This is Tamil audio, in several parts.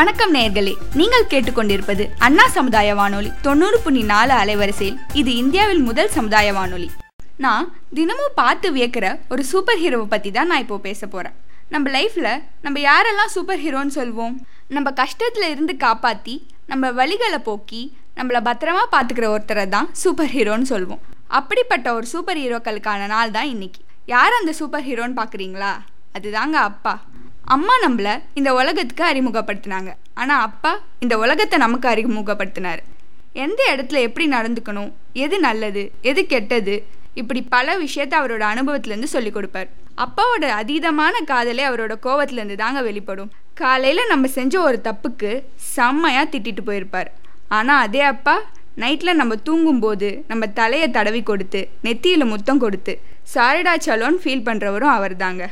வணக்கம் நேயர்களே நீங்கள் கேட்டுக்கொண்டிருப்பது அண்ணா சமுதாய வானொலி. தொண்ணூறு புள்ளி நாலு அலைவரிசையில் இது இந்தியாவில் முதல் சமுதாய வானொலி. நான் தினமும் பார்த்து வியக்கிற ஒரு சூப்பர் ஹீரோவை பற்றி தான் நான் இப்போ பேச போகிறேன் நம்ம லைஃப்பில் நம்ம யாரெல்லாம் சூப்பர் ஹீரோன்னு சொல்வோம்? நம்ம கஷ்டத்தில் இருந்து காப்பாற்றி நம்ம வழிகளை போக்கி நம்மளை பத்திரமா பார்த்துக்கிற ஒருத்தரை தான் சூப்பர் ஹீரோன்னு சொல்வோம். அப்படிப்பட்ட ஒரு சூப்பர் ஹீரோக்களுக்கான நாள் தான் இன்னைக்கு. யார் அந்த சூப்பர் ஹீரோன்னு பார்க்குறீங்களா? அதுதாங்க அப்பா. அம்மா நம்மளை இந்த உலகத்துக்கு அறிமுகப்படுத்தினாங்க. ஆனால் அப்பா இந்த உலகத்தை நமக்கு அறிமுகப்படுத்தினார். எந்த இடத்துல எப்படி நடந்துக்கணும்? எது நல்லது? எது கெட்டது? இப்படி பல விஷயத்த அவரோட அனுபவத்திலேருந்து சொல்லி கொடுப்பார். அப்பாவோட அதீதமான காதலே அவரோட கோவத்திலேருந்து தாங்க வெளிப்படும். காலையில் நம்ம செஞ்ச ஒரு தப்புக்கு செம்மையாக திட்டிட்டு போயிருப்பார். ஆனால் அதே அப்பா நைட்டில் நம்ம தூங்கும்போது நம்ம தலையை தடவி கொடுத்து நெத்தியில் முத்தம் கொடுத்து சாரிடா சலோன்னு ஃபீல் பண்ணுறவரும் அவர் தாங்க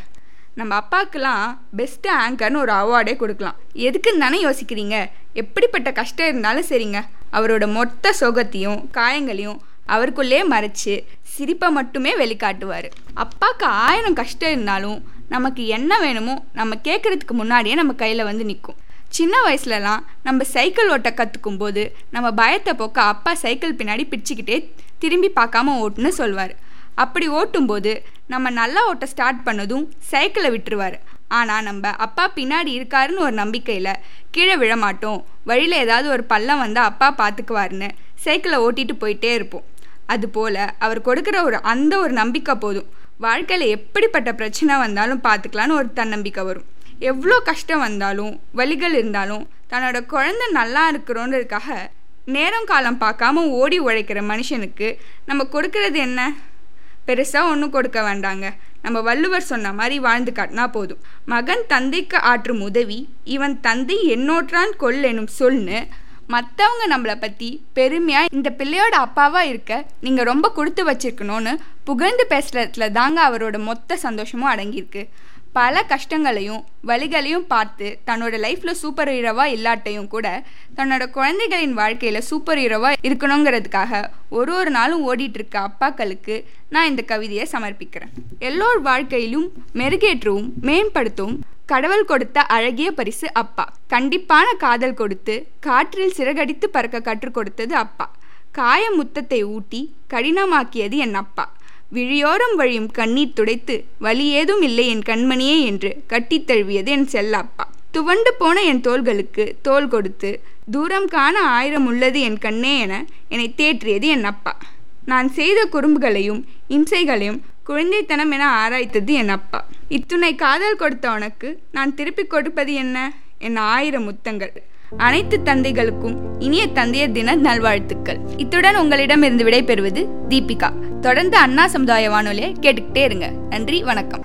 நம்ம அப்பாவுக்கெல்லாம் பெஸ்ட்டு ஆங்கர்னு ஒரு அவார்டே கொடுக்கலாம். எதுக்குன்னு தானே யோசிக்கிறீங்க? எப்படிப்பட்ட கஷ்டம் இருந்தாலும் சரிங்க. அவரோட மொத்த சோகத்தையும் காயங்களையும் அவருக்குள்ளே மறைச்சு சிரிப்பை மட்டுமே வெளிக்காட்டுவார். அப்பாவுக்கு ஆயிரம் கஷ்டம் இருந்தாலும் நமக்கு என்ன வேணுமோ நம்ம கேட்குறதுக்கு முன்னாடியே நம்ம கையில் வந்து நிற்கும் சின்ன வயசுலலாம் நம்ம சைக்கிள் ஓட்ட கற்றுக்கும் போது நம்ம பயத்தை போக்க அப்பா சைக்கிள் பின்னாடி பிடிச்சிக்கிட்டே திரும்பி பார்க்காம ஓட்டுன்னு சொல்வார். அப்படி ஓட்டும்போது நம்ம நல்லா ஓட்ட ஸ்டார்ட் பண்ணதும் சைக்கிளை விட்டுருவார். ஆனால் நம்ம அப்பா பின்னாடி இருக்காருன்னு ஒரு நம்பிக்கையில் கீழே விழமாட்டோம் வழியில் ஏதாவது ஒரு பள்ளம் வந்தால் அப்பா பார்த்துக்குவாருன்னு சைக்கிளை ஓட்டிட்டு போயிட்டே இருப்போம். அதுபோல் அவர் கொடுக்குற ஒரு அந்த ஒரு நம்பிக்கை போதும். வாழ்க்கையில் எப்படிப்பட்ட பிரச்சனை வந்தாலும் பார்த்துக்கலான்னு ஒரு தன்னம்பிக்கை வரும். எவ்வளோ கஷ்டம் வந்தாலும் வலிகள் இருந்தாலும் தன்னோட குழந்தை நல்லா இருக்கிறோன்றதுக்காக நேரம் காலம் பார்க்காம ஓடி உழைக்கிற மனுஷனுக்கு நம்ம கொடுக்கறது என்ன? பெருசாக ஒன்றும் கொடுக்க வேண்டாங்க. நம்ம வள்ளுவர் சொன்ன மாதிரி வாழ்ந்து காட்டினா போதும். மகன் தந்தைக்கு ஆற்றும் உதவி இவன் தந்தை என்னோற்றான் கொல் எனும் சொல்னு மற்றவங்க நம்மளை பற்றி பெருமையாக இந்த பிள்ளையோட அப்பாவாக இருக்க நீங்கள் ரொம்ப கொடுத்து வச்சிருக்கணும்னு புகழ்ந்து பேசுகிறதுல தாங்க அவரோட மொத்த சந்தோஷமும் அடங்கியிருக்கு. பல கஷ்டங்களையும் வழிகளையும் பார்த்து தன்னோட லைஃப்பில் சூப்பர் ஹீரோவாக இல்லாட்டையும் கூட தன்னோட குழந்தைகளின் வாழ்க்கையில் சூப்பர் ஹீரோவாக இருக்கணுங்கிறதுக்காக ஒரு ஒரு நாளும் ஓடிட்டுருக்க அப்பாக்களுக்கு நான் இந்த கவிதையை சமர்ப்பிக்கிறேன். எல்லோர் வாழ்க்கையிலும் மெருகேற்றவும் மேம்படுத்தவும் கடவுள் கொடுத்த அழகிய பரிசு அப்பா. கண்டிப்பான காதல் கொடுத்து காற்றில் சிறகடித்து பறக்க கற்றுக் கொடுத்தது அப்பா. காய முத்தத்தை ஊட்டி கடினமாக்கியது என் அப்பா. விழியோரம் வழியும் கண்ணீர் துடைத்து வலி ஏதும் இல்லை என் கண்மணியே என்று கட்டித் தழுவியது என் செல்லாப்பா. துவண்டு போன என் தோள்களுக்கு தோல் கொடுத்து தூரம் காண ஆயிரம் உள்ளது என் கண்ணே என என்னை தேற்றியது என் அப்பா. நான் செய்த குறும்புகளையும் இம்சைகளையும் குழந்தைத்தனம் என ஆராய்த்தது என் அப்பா. இத்துணை காதல் கொடுத்த உனக்கு நான் திருப்பி கொடுப்பது என்ன? என் ஆயிரம் முத்தங்கள். அனைத்து தந்தைகளுக்கும் இனிய தந்தையர் தின நல்வாழ்த்துக்கள். இத்துடன் உங்களிடம் இருந்து விடைபெறுவது தீபிகா. தொடர்ந்து அண்ணா சமுதாய வானொலியை கேட்டுக்கிட்டே இருங்க. நன்றி வணக்கம்.